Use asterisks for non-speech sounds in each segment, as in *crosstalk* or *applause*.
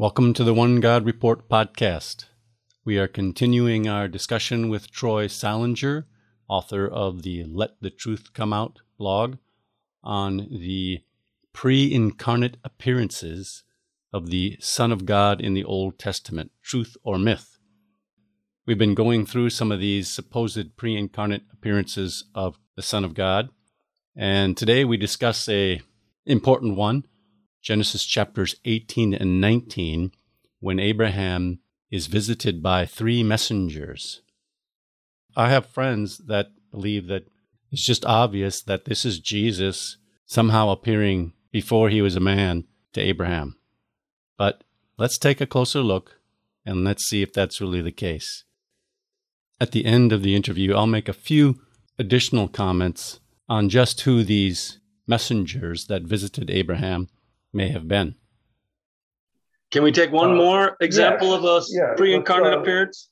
Welcome to the One God Report podcast. We are continuing our discussion with Troy Salinger, author of the Let the Truth Come Out blog, on the pre incarnate appearances of the Son of God in the Old Testament, truth or myth. We've been going through some of these supposed pre incarnate appearances of the Son of God, and today we discuss a important one Genesis chapters 18 and 19, when Abraham is visited by three messengers. I have friends that believe that it's just obvious that this is Jesus somehow appearing before he was a man to Abraham. But let's take a closer look and let's see if that's really the case. At the end of the interview, I'll make a few additional comments on just who these messengers that visited Abraham may have been. Can we take one uh, more example yes, of a yes, pre-incarnate uh, appearance?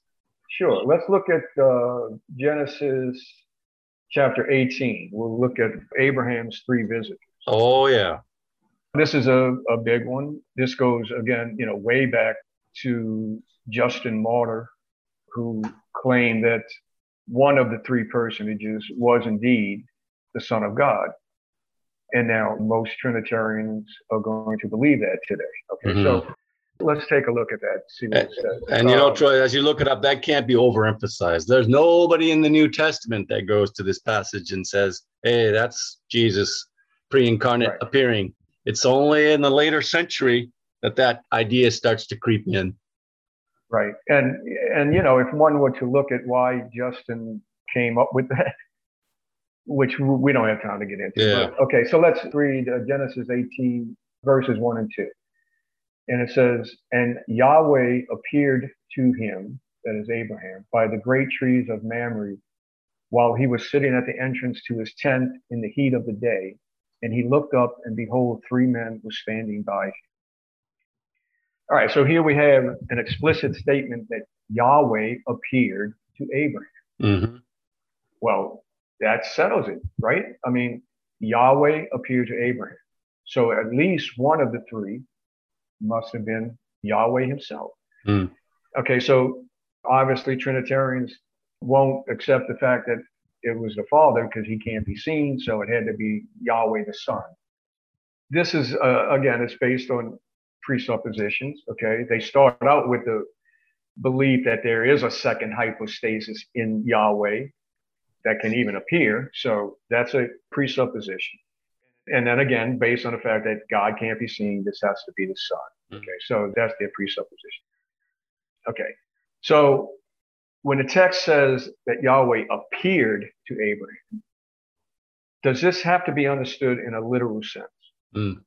Sure. Let's look at uh, Genesis chapter 18. We'll look at Abraham's three visitors. Oh yeah. This is a, a big one. This goes again, you know, way back to Justin Martyr, who claimed that one of the three personages was indeed the Son of God. And now most Trinitarians are going to believe that today. Okay, mm-hmm. so let's take a look at that. See what and, it says. And you know, um, Troy, as you look it up, that can't be overemphasized. There's nobody in the New Testament that goes to this passage and says, "Hey, that's Jesus pre-incarnate right. appearing." It's only in the later century that that idea starts to creep in. Right, and and you know, if one were to look at why Justin came up with that, which we don't have time to get into. Yeah. But, okay, so let's read uh, Genesis 18, verses 1 and 2. And it says, And Yahweh appeared to him, that is Abraham, by the great trees of Mamre, while he was sitting at the entrance to his tent in the heat of the day. And he looked up, and behold, three men were standing by him. All right, so here we have an explicit statement that Yahweh appeared to Abraham. Mm-hmm. Well, that settles it, right? I mean, Yahweh appeared to Abraham. So at least one of the three must have been Yahweh himself. Mm. Okay, so obviously Trinitarians won't accept the fact that it was the Father because he can't be seen, so it had to be Yahweh the Son. This is, uh, again, it's based on presuppositions. Okay, they start out with the belief that there is a second hypostasis in Yahweh, that can even appear. So that's a presupposition. And then again, based on the fact that God can't be seen, this has to be the Son. Mm-hmm. Okay, so that's the presupposition. Okay, so when the text says that Yahweh appeared to Abraham, does this have to be understood in a literal sense? Mm.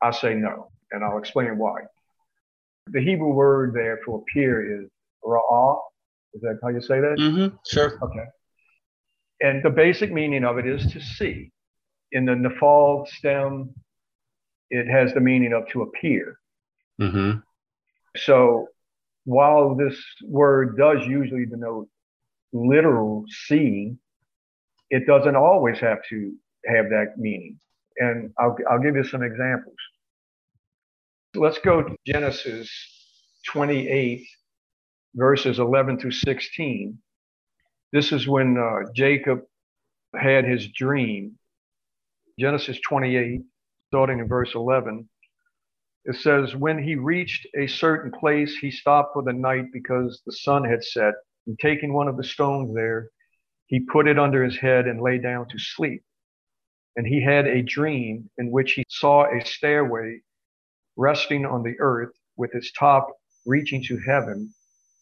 I'll say no, and I'll explain why. The Hebrew word there for appear is ra'ah. Is that how you say that? Mm-hmm. Sure. Okay. And the basic meaning of it is to see. In the Niphal stem, it has the meaning of to appear. Mm-hmm. So while this word does usually denote literal seeing, it doesn't always have to have that meaning. And I'll, I'll give you some examples. Let's go to Genesis 28, verses 11 through 16. This is when uh, Jacob had his dream. Genesis 28, starting in verse 11. It says, When he reached a certain place, he stopped for the night because the sun had set. And taking one of the stones there, he put it under his head and lay down to sleep. And he had a dream in which he saw a stairway resting on the earth with its top reaching to heaven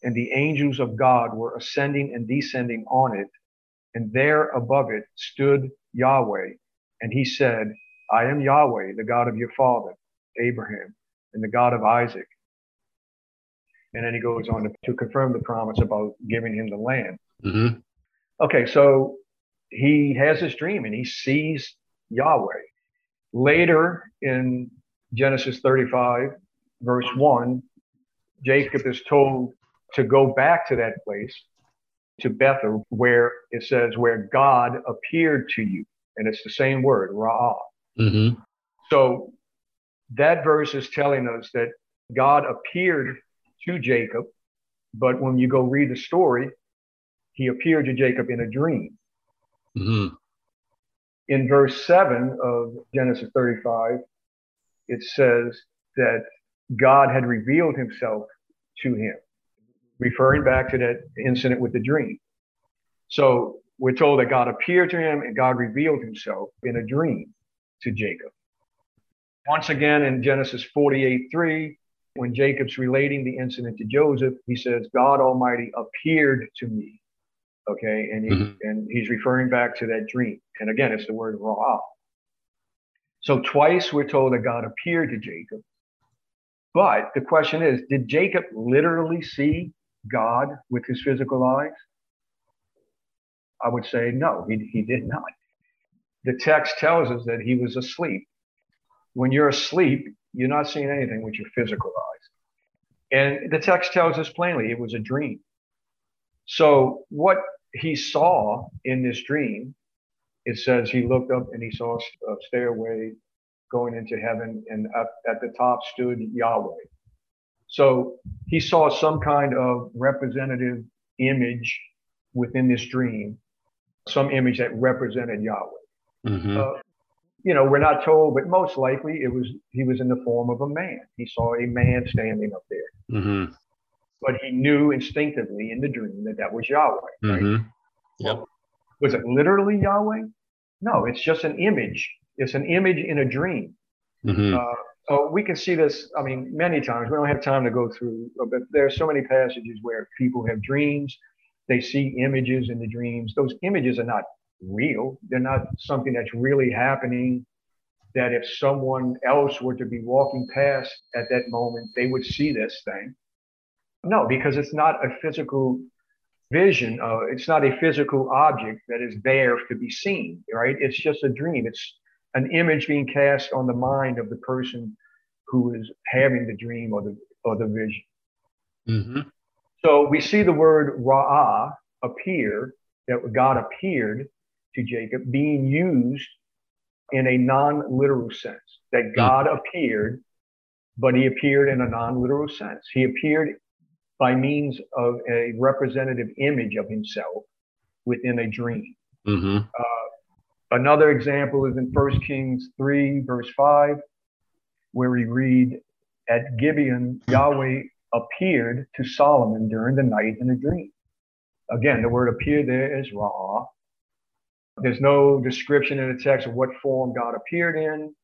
and the angels of God were ascending and descending on it. And there above it stood Yahweh. And he said, I am Yahweh, the God of your father, Abraham, and the God of Isaac. And then he goes on to, to confirm the promise about giving him the land. Mm-hmm. Okay, so he has this dream and he sees Yahweh. Later in Genesis 35, verse 1, Jacob is told to go back to that place, to Bethel, where it says, where God appeared to you. And it's the same word, Ra'ah. Mm-hmm. So that verse is telling us that God appeared to Jacob, but when you go read the story, he appeared to Jacob in a dream. Mm-hmm. In verse 7 of Genesis 35, it says that God had revealed himself to him, referring back to that incident with the dream. So we're told that God appeared to him and God revealed himself in a dream to Jacob. Once again, in Genesis 48 3, when Jacob's relating the incident to Joseph, he says, God Almighty appeared to me. Okay, and, he, mm-hmm. and he's referring back to that dream. And again, it's the word Ra'ah. So twice we're told that God appeared to Jacob. But the question is, did Jacob literally see God with his physical eyes? I would say no, he, he did not. The text tells us that he was asleep. When you're asleep, you're not seeing anything with your physical eyes. And the text tells us plainly it was a dream. So, what he saw in this dream, it says he looked up and he saw a stairway going into heaven, and up at the top stood Yahweh. So, he saw some kind of representative image within this dream some image that represented Yahweh. Mm-hmm. Uh, you know, we're not told, but most likely it was he was in the form of a man. He saw a man standing up there, mm-hmm. but he knew instinctively in the dream that that was Yahweh. Right? Mm-hmm. Yep. Was it literally Yahweh? No, it's just an image. It's an image in a dream. Mm-hmm. Uh, we can see this. I mean, many times. We don't have time to go through, but there are so many passages where people have dreams they see images in the dreams. Those images are not real. They're not something that's really happening. That if someone else were to be walking past at that moment, they would see this thing. No, because it's not a physical vision. Uh, it's not a physical object that is there to be seen, right? It's just a dream. It's an image being cast on the mind of the person who is having the dream or the or the vision. Mm-hmm. So we see the word ra'ah appear, that God appeared to Jacob, being used in a non literal sense, that hmm. God mm. appeared, but he appeared in a non literal sense. He appeared by means of a representative image of himself within a dream. Mm-hmm. Uh, another example is in 1 Kings 3, verse 5, where we read, At Gibeon, Yahweh appeared to Solomon during the night in a dream. Again, the word appear there is ra'ah. There's no description in the text of what form God appeared in.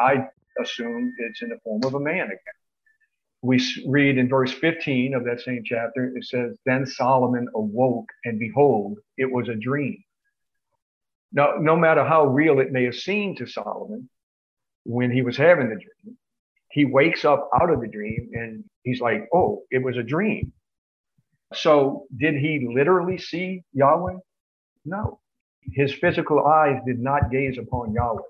I assume it's in the form of a man again. We read in verse 15 of that same chapter, it says, Then Solomon awoke, and behold, it was a dream. Now, no matter how real it may have seemed to Solomon when he was having the dream, he wakes up out of the dream and he's like, oh, it was a dream. So did he literally see Yahweh? No. His physical eyes did not gaze upon Yahweh.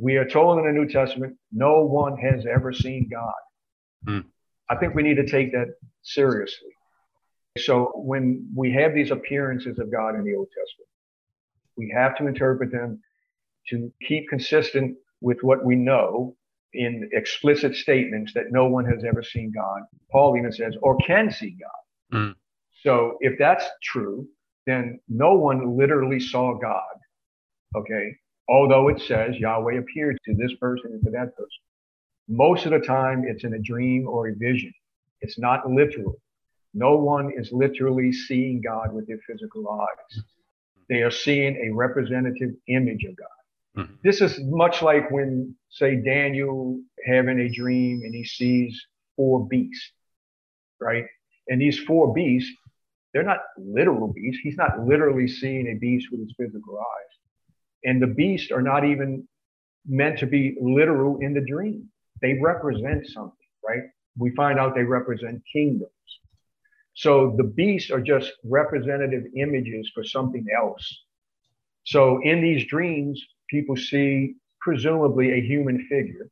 We are told in the New Testament, no one has ever seen God. Hmm. I think we need to take that seriously. So when we have these appearances of God in the Old Testament, we have to interpret them to keep consistent with what we know in explicit statements that no one has ever seen God. Paul even says, or can see God. Mm. So if that's true, then no one literally saw God. Okay. Although it says Yahweh appeared to this person and to that person. Most of the time, it's in a dream or a vision. It's not literal. No one is literally seeing God with their physical eyes. They are seeing a representative image of God. Mm-hmm. This is much like when, say, Daniel having a dream and he sees four beasts, right? And these four beasts, they're not literal beasts. He's not literally seeing a beast with his physical eyes. And the beasts are not even meant to be literal in the dream. They represent something, right? We find out they represent kingdoms. So the beasts are just representative images for something else. So in these dreams, people see presumably a human figure,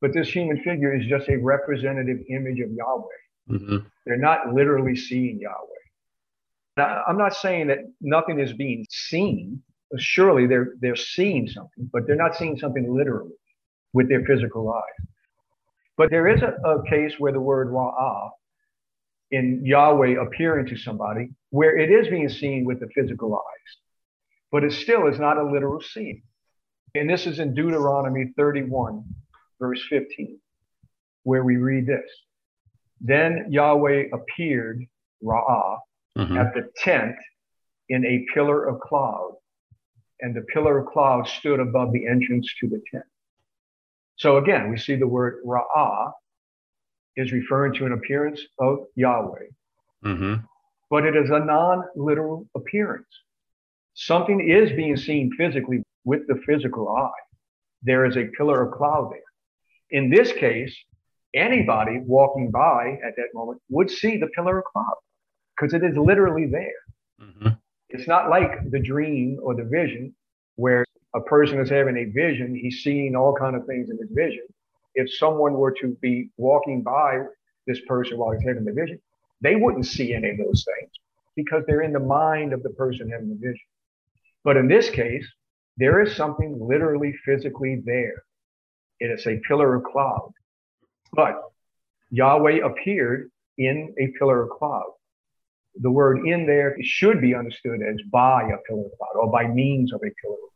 but this human figure is just a representative image of Yahweh. Mm-hmm. They're not literally seeing Yahweh. Now, I'm not saying that nothing is being seen. Surely they're they're seeing something, but they're not seeing something literally with their physical eyes. But there is a, a case where the word ra'ah in Yahweh appearing to somebody, where it is being seen with the physical eyes, but it still is not a literal seeing. And this is in Deuteronomy 31, verse 15, where we read this. Then Yahweh appeared, Ra'ah, mm-hmm. at the tent in a pillar of cloud, and the pillar of cloud stood above the entrance to the tent. So again, we see the word Ra'ah is referring to an appearance of Yahweh, mm-hmm. but it is a non literal appearance. Something is being seen physically with the physical eye. There is a pillar of cloud there. In this case, anybody walking by at that moment would see the pillar of cloud because it is literally there. Mm-hmm. It's not like the dream or the vision where a person is having a vision, he's seeing all kind of things in his vision. If someone were to be walking by this person while he's having the vision, they wouldn't see any of those things because they're in the mind of the person having the vision. But in this case, there is something literally physically there. It is a pillar of cloud. But Yahweh appeared in a pillar of cloud. The word in there should be understood as by a pillar of cloud or by means of a pillar of cloud.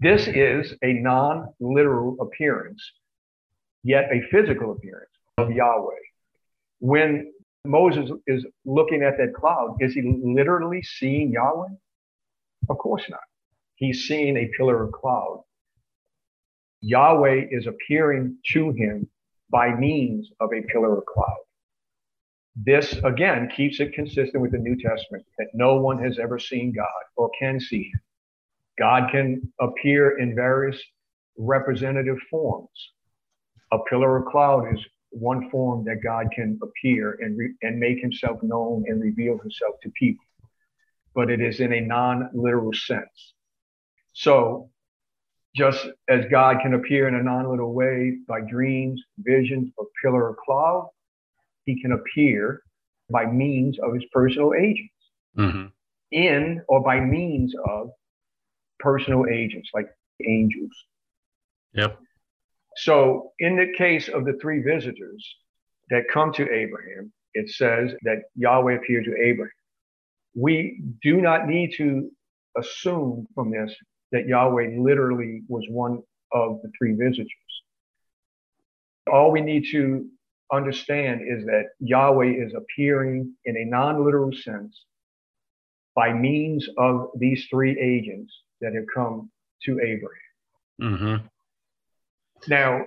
This is a non literal appearance, yet a physical appearance of Yahweh. When Moses is looking at that cloud, is he literally seeing Yahweh? Of course not. He's seeing a pillar of cloud. Yahweh is appearing to him by means of a pillar of cloud. This again keeps it consistent with the New Testament that no one has ever seen God or can see him. God can appear in various representative forms. A pillar of cloud is one form that God can appear and, re- and make himself known and reveal himself to people, but it is in a non literal sense. So just as God can appear in a non-literal way by dreams, visions, or pillar of cloud, he can appear by means of his personal agents mm-hmm. in or by means of personal agents like angels. Yep. So in the case of the three visitors that come to Abraham, it says that Yahweh appeared to Abraham. We do not need to assume from this that Yahweh literally was one of the three visitors. All we need to understand is that Yahweh is appearing in a non literal sense by means of these three agents that have come to Abraham. Mm-hmm. Now,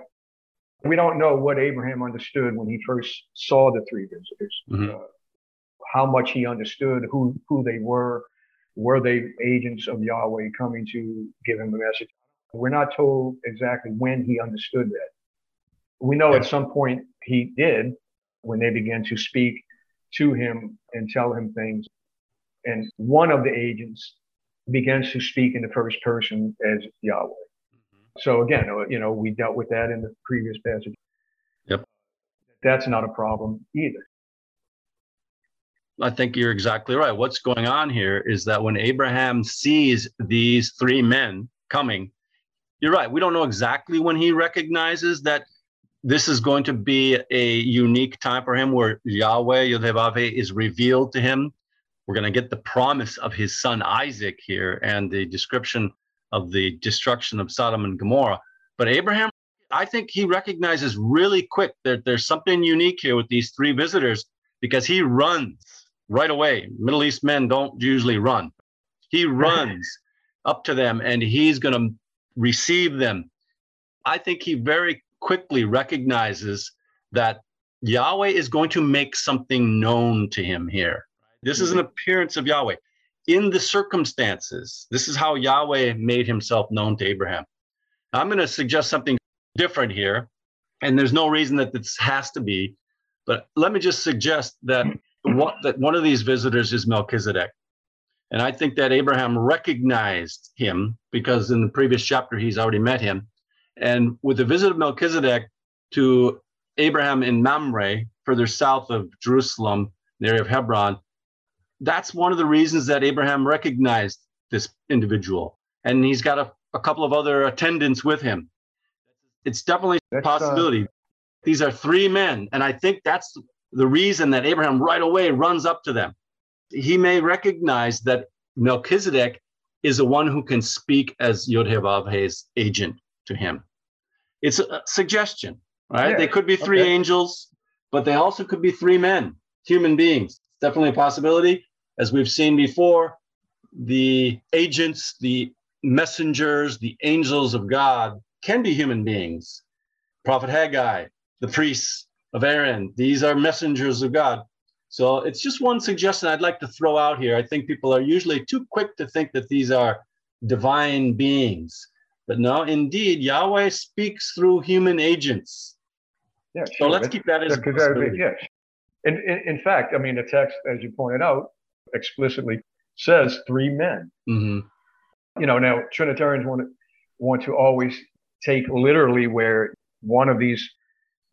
we don't know what Abraham understood when he first saw the three visitors, mm-hmm. uh, how much he understood who, who they were, were they agents of Yahweh coming to give him a message? We're not told exactly when he understood that. We know at some point he did when they began to speak to him and tell him things. And one of the agents begins to speak in the first person as Yahweh. So again, uh, you know, we dealt with that in the previous passage. Yep. That's not a problem either. I think you're exactly right. What's going on here is that when Abraham sees these three men coming, you're right. We don't know exactly when he recognizes that this is going to be a unique time for him where Yahweh, Yodhevave, is revealed to him. We're going to get the promise of his son Isaac here and the description of the destruction of Sodom and Gomorrah. But Abraham, I think he recognizes really quick that there's something unique here with these three visitors because he runs right away. Middle East men don't usually run. He *laughs* runs up to them and he's going to receive them. I think he very quickly recognizes that Yahweh is going to make something known to him here. This is an mm-hmm. appearance of Yahweh. In the circumstances, this is how Yahweh made himself known to Abraham. I'm going to suggest something different here, and there's no reason that this has to be, but let me just suggest that one, that one of these visitors is Melchizedek. And I think that Abraham recognized him because in the previous chapter he's already met him. And with the visit of Melchizedek to Abraham in Mamre, further south of Jerusalem, the area of Hebron, that's one of the reasons that Abraham recognized this individual. And he's got a, a couple of other attendants with him. it's definitely a uh, possibility. Uh, These are three men. And I think that's the reason that Abraham right away runs up to them. He may recognize that Melchizedek is the one who can speak as Yod-Heh-Vav-Heh's agent to him. It's a suggestion, right? Yeah, they could be three okay. angels, but they also could be three men, human beings. Definitely a possibility. As we've seen before, the agents, the messengers, the angels of God can be human beings. Prophet Haggai, the priests of Aaron, these are messengers of God. So it's just one suggestion I'd like to throw out here. I think people are usually too quick to think that these are divine beings. But no, indeed, Yahweh speaks through human agents. Yeah, sure. So let's keep that as a. Yes. In, in, in, fact, I mean, the text, as you pointed out, explicitly says three men. Mm-hmm. You know, now Trinitarians want to, want to always take literally where one of these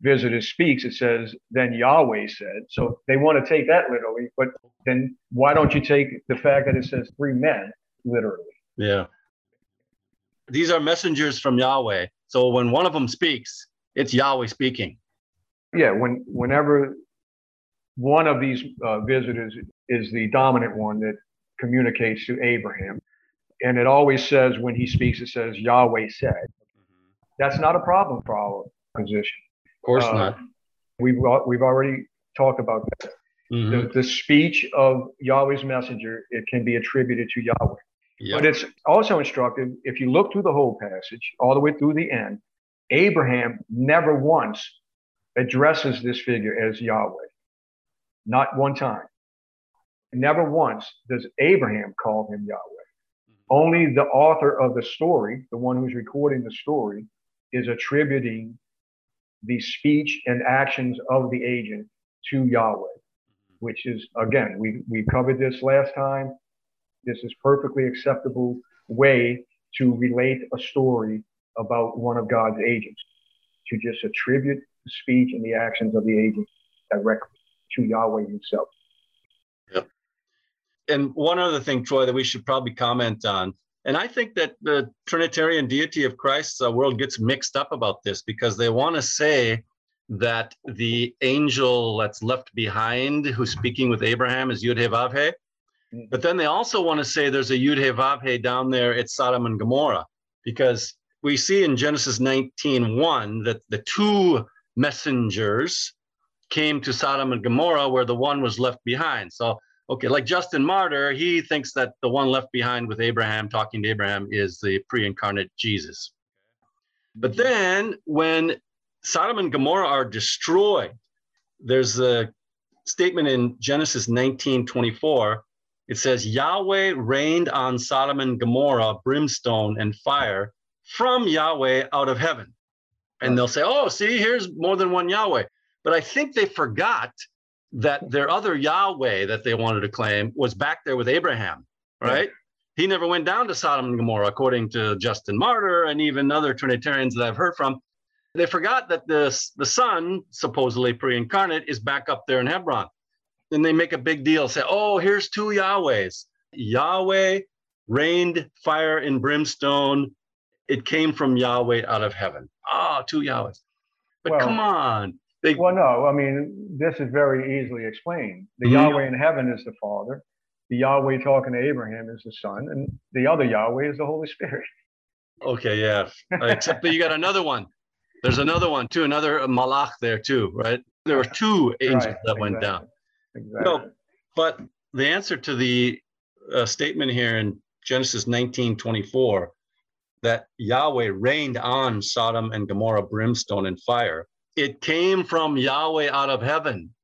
visitors speaks, it says, then Yahweh said. So they want to take that literally, but then why don't you take the fact that it says three men literally? Yeah. These are messengers from Yahweh. So when one of them speaks, it's Yahweh speaking. Yeah, when whenever one of these uh, visitors is the dominant one that communicates to Abraham, and it always says when he speaks, it says Yahweh said. That's not a problem for our position. Of course uh, not. We've we've already talked about that. Mm-hmm. The, the, speech of Yahweh's messenger it can be attributed to Yahweh. Yep. But it's also instructive if you look through the whole passage, all the way through the end, Abraham never once addresses this figure as Yahweh. Not one time. Never once does Abraham call him Yahweh. Mm-hmm. Only the author of the story, the one who's recording the story, is attributing the speech and actions of the agent to Yahweh, mm-hmm. which is, again, we, we covered this last time. This is perfectly acceptable way to relate a story about one of God's agents, to just attribute the speech and the actions of the agent directly to Yahweh himself. And one other thing, Troy, that we should probably comment on and I think that the Trinitarian deity of Christ's uh, world gets mixed up about this because they want to say that the angel that's left behind who's speaking with Abraham is Yud-Heh-Vav-Heh. Mm. But then they also want to say there's a Yud-Heh-Vav-Heh down there at Sodom and Gomorrah because we see in Genesis 19:1 that the two messengers came to Sodom and Gomorrah where the one was left behind. So okay, like Justin Martyr, he thinks that the one left behind with Abraham, talking to Abraham, is the pre incarnate Jesus. But mm-hmm. then when Sodom and Gomorrah are destroyed, there's a statement in Genesis 19 24. It says, Yahweh rained on Sodom and Gomorrah brimstone and fire from Yahweh out of heaven. And they'll say, oh, see, here's more than one Yahweh. But I think they forgot that their other Yahweh that they wanted to claim was back there with Abraham, right? Yeah. He never went down to Sodom and Gomorrah, according to Justin Martyr and even other Trinitarians that I've heard from. They forgot that the, the Son, supposedly pre incarnate, is back up there in Hebron. And they make a big deal, say, oh, here's two Yahwehs. Yahweh rained fire and brimstone. It came from Yahweh out of heaven. Ah, oh, two Yahwehs. But well, come on. They, well, no, I mean, this is very easily explained. The mm-hmm. Yahweh in heaven is the Father. The Yahweh talking to Abraham is the Son, and the other Yahweh is the Holy Spirit. Okay, yeah. Except that you got another one. There's another one too, another malach there too, right? There were two *laughs* angels right, that exactly. went down. Exactly. No, but the answer to the uh, statement here in Genesis 19:24 that Yahweh rained on Sodom and Gomorrah brimstone and fire it came from Yahweh out of heaven,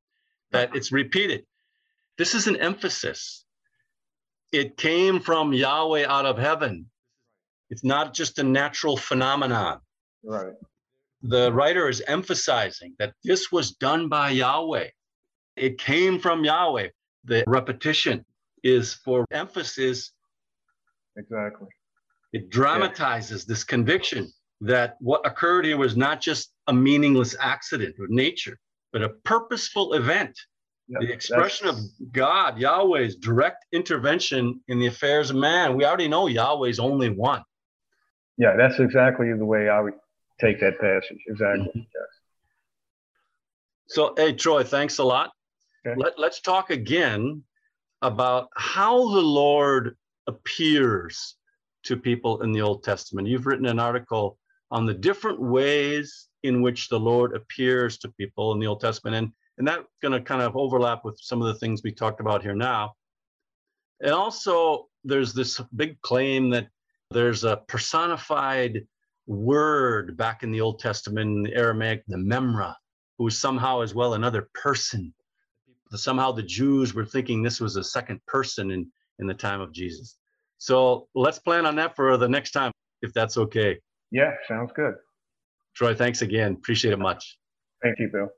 that it's repeated. This is an emphasis. It came from Yahweh out of heaven. It's not just a natural phenomenon. Right. The writer is emphasizing that this was done by Yahweh. It came from Yahweh. The repetition is for emphasis. Exactly. It dramatizes yeah. this conviction that what occurred here was not just a meaningless accident of nature, but a purposeful event. the expression of God, Yahweh's direct intervention in the affairs of man. We already know Yahweh's only one. Yeah, that's exactly the way I would take that passage. Exactly. Mm-hmm. Yes. So, hey, Troy, thanks a lot. Okay. Let, let's talk again about how the Lord appears to people in the Old Testament. You've written an article on the different ways in which the Lord appears to people in the Old Testament. And, and that's going to kind of overlap with some of the things we talked about here now. And also, there's this big claim that there's a personified word back in the Old Testament, in the Aramaic, the Memra, who somehow as well another person. Somehow the Jews were thinking this was a second person in, in the time of Jesus. So let's plan on that for the next time, if that's okay. Yeah, sounds good. Troy, thanks again. Appreciate it much. Thank you, Bill.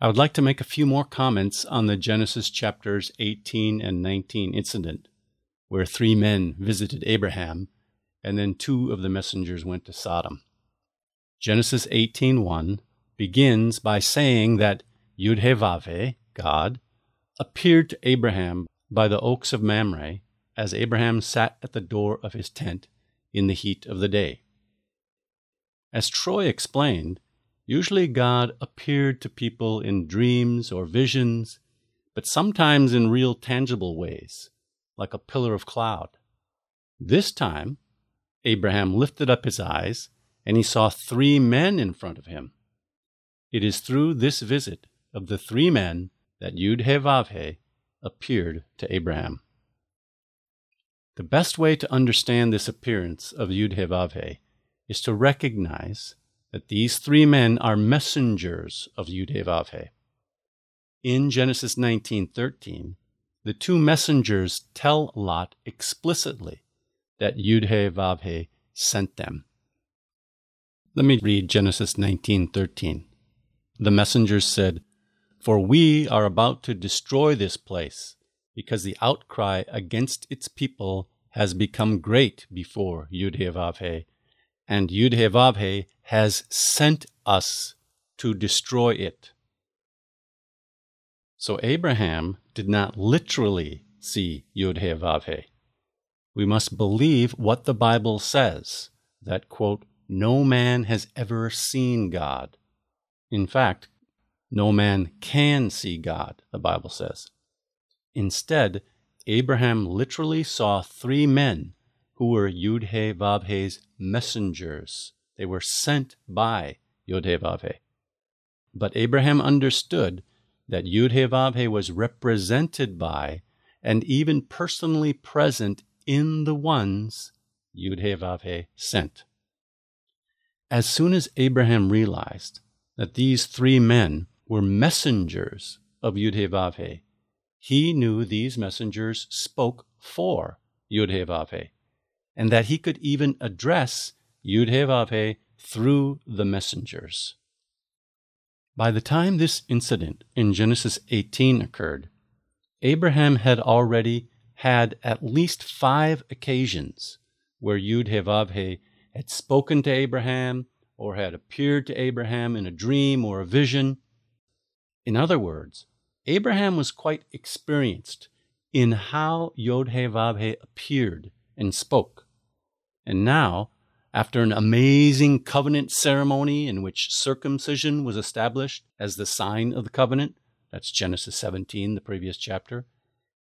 I would like to make a few more comments on the Genesis chapters 18 and 19 incident, where three men visited Abraham, and then two of the messengers went to Sodom. Genesis 18:1 begins by saying that Yudhevave, God, appeared to Abraham by the oaks of Mamre as Abraham sat at the door of his tent in the heat of the day. As Troy explained, usually God appeared to people in dreams or visions, but sometimes in real tangible ways, like a pillar of cloud. This time, Abraham lifted up his eyes and he saw three men in front of him. It is through this visit of the three men that Yud-Heh-Vav-Heh appeared to Abraham. The best way to understand this appearance of Yud-Heh-Vav-Heh is to recognize that these three men are messengers of Yudhevavhe. In Genesis 19:13, the two messengers tell Lot explicitly that Yudhevavhe sent them. Let me read Genesis 19:13. The messengers said, "For we are about to destroy this place, because the outcry against its people has become great before Yudhevavhe, and Yudhevavhe has sent us to destroy it. So Abraham did not literally see Yudhevavhe. We must believe what the Bible says that, quote, no man has ever seen God. In fact, no man can see God, the Bible says. Instead, Abraham literally saw three men who were Yudhe Vabhe's messengers. They were sent by Yudhe Vabhe. But Abraham understood that Yudhe Vabhe was represented by and even personally present in the ones Yudhe sent. As soon as Abraham realized that these three men were messengers of Yudhe he knew these messengers spoke for Yudhe and that he could even address Yud through the messengers. By the time this incident in Genesis 18 occurred, Abraham had already had at least five occasions where Yud had spoken to Abraham or had appeared to Abraham in a dream or a vision. In other words, Abraham was quite experienced in how Yod appeared and spoke. And now, after an amazing covenant ceremony in which circumcision was established as the sign of the covenant, that's Genesis 17, the previous chapter,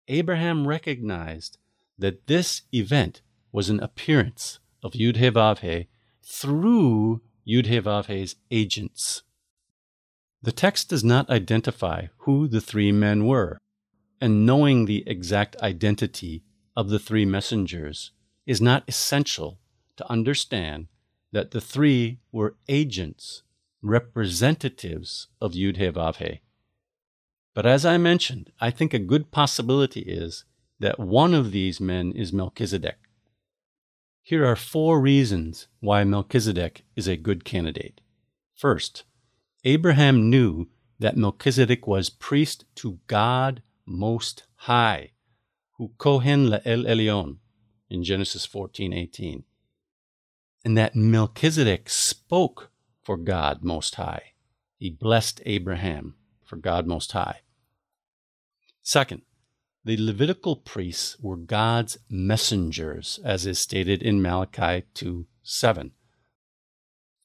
Abraham recognized that this event was an appearance of Yudhevavhe through Yudhevavhe's agents. The text does not identify who the three men were, and knowing the exact identity of the three messengers is not essential to understand that the three were agents, representatives of Yud But as I mentioned, I think a good possibility is that one of these men is Melchizedek. Here are four reasons why Melchizedek is a good candidate. First, Abraham knew that Melchizedek was priest to God Most High, who Kohen La'el Elyon, in Genesis 14:18. And that Melchizedek spoke for God Most High. He blessed Abraham for God Most High. Second, the Levitical priests were God's messengers, as is stated in Malachi 2 7.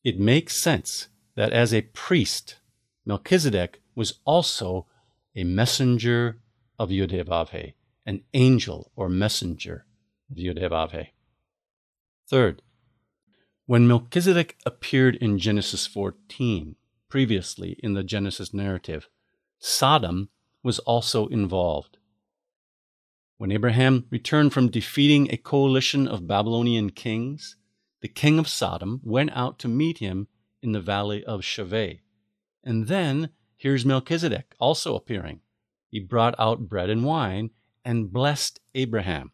it makes sense that as a priest, Melchizedek was also a messenger of Yudhevavhe, an angel or messenger Third, when Melchizedek appeared in Genesis 14, previously in the Genesis narrative, Sodom was also involved. When Abraham returned from defeating a coalition of Babylonian kings, the king of Sodom went out to meet him in the valley of Shaveh. And then here's Melchizedek also appearing. He brought out bread and wine and blessed Abraham.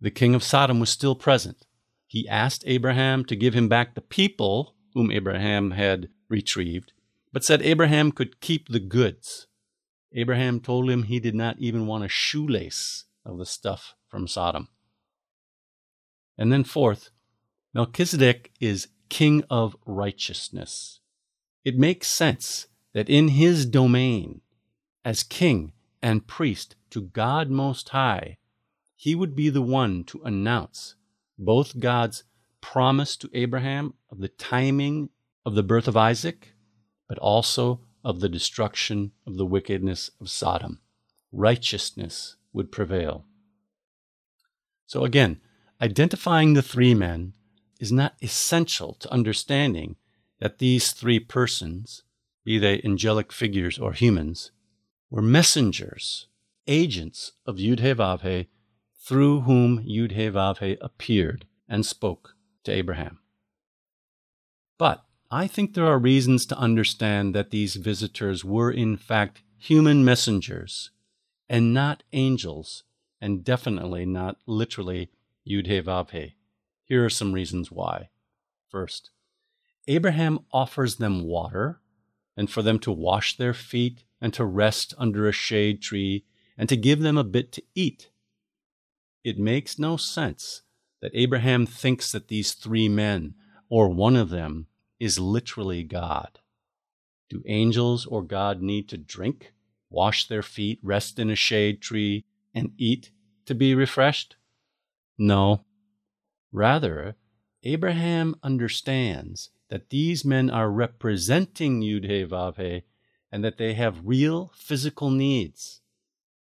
The king of Sodom was still present. He asked Abraham to give him back the people whom Abraham had retrieved, but said Abraham could keep the goods. Abraham told him he did not even want a shoelace of the stuff from Sodom. And then, fourth, Melchizedek is king of righteousness. It makes sense that in his domain, as king and priest to God Most High, he would be the one to announce both God's promise to Abraham of the timing of the birth of Isaac, but also of the destruction of the wickedness of Sodom. Righteousness would prevail. So again, identifying the three men is not essential to understanding that these three persons, be they angelic figures or humans, were messengers, agents of Yudhevavhe, through whom Yudhevavhe appeared and spoke to Abraham. But I think there are reasons to understand that these visitors were in fact human messengers and not angels, and definitely not literally Yudhevavhe. Here are some reasons why. First, Abraham offers them water and for them to wash their feet and to rest under a shade tree and to give them a bit to eat. It makes no sense that Abraham thinks that these three men, or one of them, is literally God. Do angels or God need to drink, wash their feet, rest in a shade tree, and eat to be refreshed? No. Rather, Abraham understands that these men are representing Yudhe and that they have real physical needs,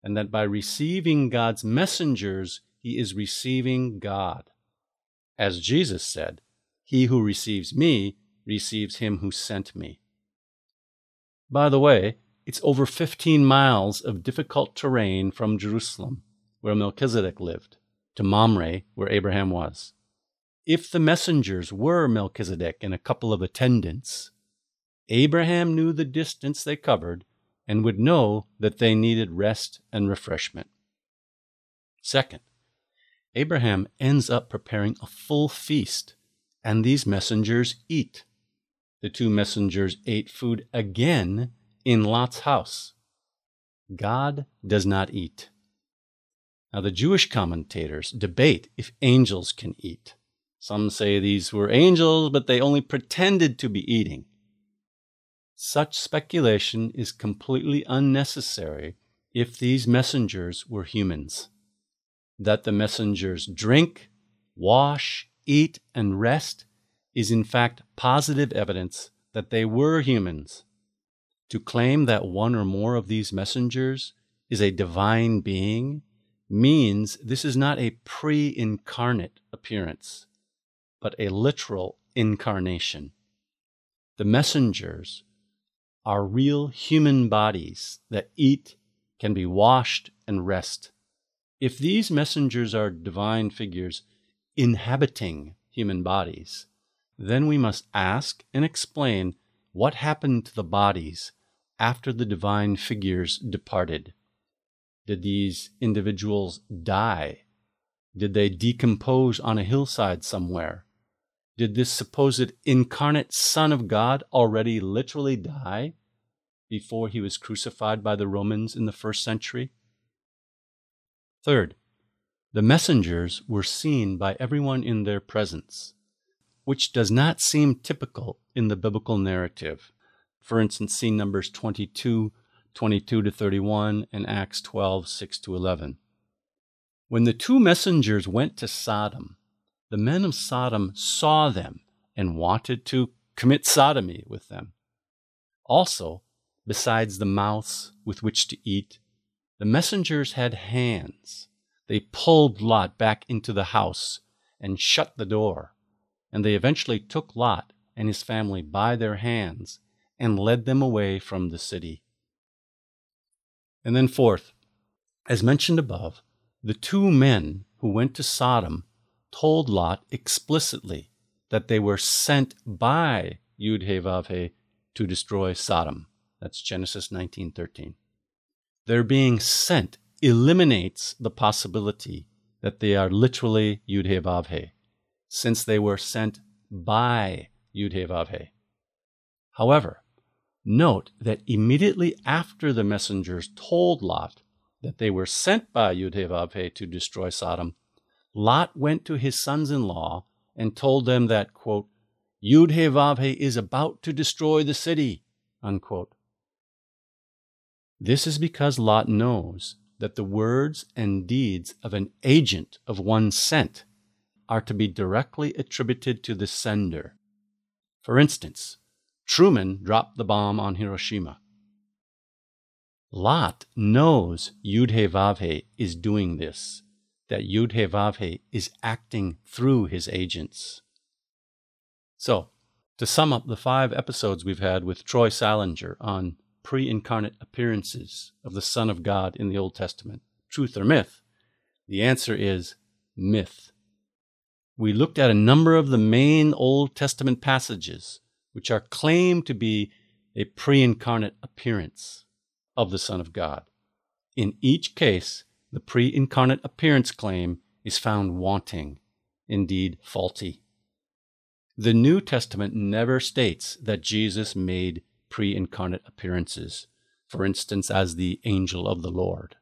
and that by receiving God's messengers, he is receiving God. As Jesus said, He who receives me receives him who sent me. By the way, it's over 15 miles of difficult terrain from Jerusalem, where Melchizedek lived, to Mamre, where Abraham was. If the messengers were Melchizedek and a couple of attendants, Abraham knew the distance they covered and would know that they needed rest and refreshment. Second, Abraham ends up preparing a full feast, and these messengers eat the two messengers ate food again in Lot's house. God does not eat. Now, the Jewish commentators debate if angels can eat. Some say these were angels, but they only pretended to be eating. Such speculation is completely unnecessary if these messengers were humans. That the messengers drink, wash, eat, and rest is in fact positive evidence that they were humans. To claim that one or more of these messengers is a divine being means this is not a pre incarnate appearance, but a literal incarnation. The messengers are real human bodies that eat, can be washed, and rest. If these messengers are divine figures inhabiting human bodies, then we must ask and explain what happened to the bodies after the divine figures departed. Did these individuals die? Did they decompose on a hillside somewhere? Did this supposed incarnate Son of God already literally die before he was crucified by the Romans in the first century? Third, the messengers were seen by everyone in their presence which does not seem typical in the biblical narrative. For instance, see Numbers 22, 22 to 31, and Acts 12, 6 to 11. When the two messengers went to Sodom, the men of Sodom saw them and wanted to commit sodomy with them. Also, besides the mouths with which to eat, the messengers had hands. They pulled Lot back into the house and shut the door, and they eventually took Lot and his family by their hands and led them away from the city. And then, fourth, as mentioned above, the two men who went to Sodom told Lot explicitly that they were sent by Yud-Heh-Vav-Heh to destroy Sodom. That's Genesis 19:13. Their being sent eliminates the possibility that they are literally Yud-Heh-Vav-Heh, since they were sent by Yud-Heh-Vav-Heh. However, note that immediately after the messengers told Lot that they were sent by Yud-Heh-Vav-Heh to destroy Sodom, Lot went to his sons-in-law and told them that, quote, Yud-Heh-Vav-Heh is about to destroy the city, unquote. This is because Lot knows that the words and deeds of an agent of one sent are to be directly attributed to the sender. For instance, Truman dropped the bomb on Hiroshima. Lot knows Yud-Heh-Vav-Heh is doing this, that Yud-Heh-Vav-Heh is acting through his agents. So, to sum up the five episodes we've had with Troy Salinger on pre incarnate appearances of the Son of God in the Old Testament, truth or myth, the answer is myth. We looked at a number of the main Old Testament passages which are claimed to be a pre incarnate appearance of the Son of God. In each case, the pre incarnate appearance claim is found wanting, indeed faulty. The New Testament never states that Jesus made pre incarnate appearances, for instance, as the angel of the Lord.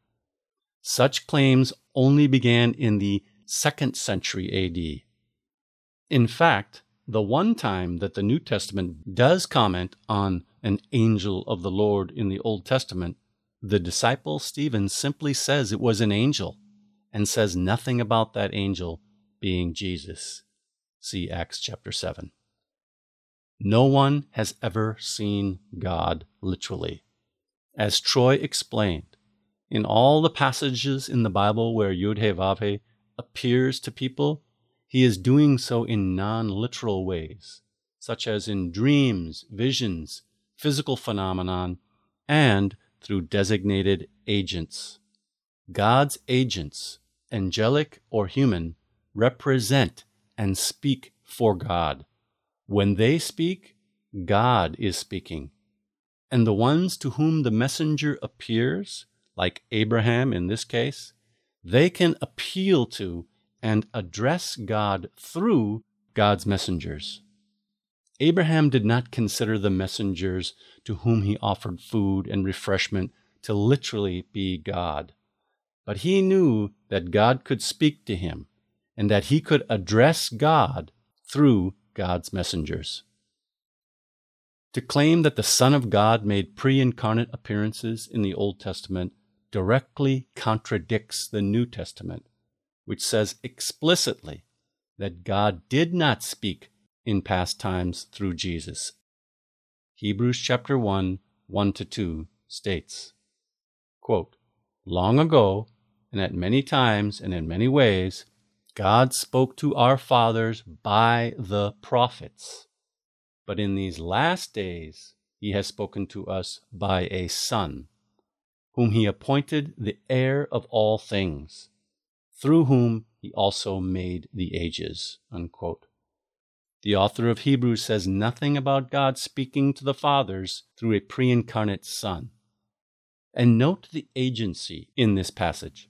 Such claims only began in the second century AD. In fact, the one time that the New Testament does comment on an angel of the Lord in the Old Testament, the disciple Stephen simply says it was an angel and says nothing about that angel being Jesus. See Acts chapter 7. No one has ever seen God literally. As Troy explained, in all the passages in the Bible where Yud-Heh-Vav-Heh appears to people, he is doing so in non literal ways, such as in dreams, visions, physical phenomenon, and through designated agents. God's agents, angelic or human, represent and speak for God. When they speak, God is speaking. And the ones to whom the messenger appears, like Abraham in this case, they can appeal to and address God through God's messengers. Abraham did not consider the messengers to whom he offered food and refreshment to literally be God, but he knew that God could speak to him and that he could address God through God's messengers. To claim that the Son of God made pre incarnate appearances in the Old Testament directly contradicts the New Testament which says explicitly that God did not speak in past times through Jesus. Hebrews chapter 1, 1 to 2 states, quote, Long ago, and at many times and in many ways, God spoke to our fathers by the prophets. But in these last days, he has spoken to us by a Son, whom he appointed the heir of all things through whom he also made the ages. Unquote. The author of Hebrews says nothing about God speaking to the fathers through a pre incarnate Son. And note the agency in this passage.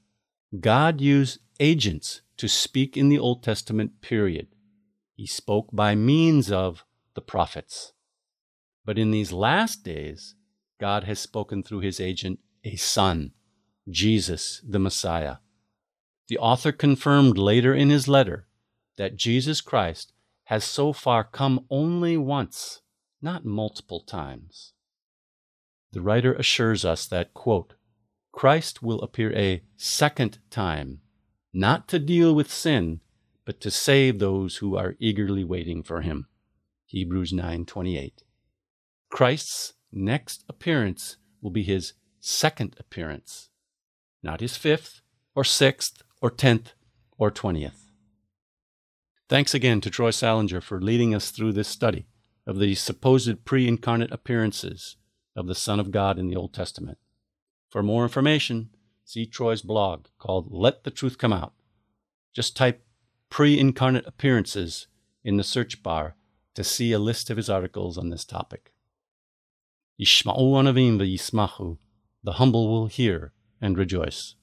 God used agents to speak in the Old Testament period. He spoke by means of the prophets. But in these last days, God has spoken through his agent, a Son, Jesus the Messiah. The author confirmed later in his letter that Jesus Christ has so far come only once, not multiple times. The writer assures us that, quote, Christ will appear a second time, not to deal with sin, but to save those who are eagerly waiting for him. Hebrews 9:28. Christ's next appearance will be his second appearance, not his fifth or sixth or tenth or twentieth. Thanks again to Troy Salinger for leading us through this study of the supposed pre incarnate appearances of the Son of God in the Old Testament. For more information, see Troy's blog called Let the Truth Come Out. Just type pre incarnate appearances in the search bar to see a list of his articles on this topic. Yishma'u anavim v'yismachu, the humble will hear and rejoice.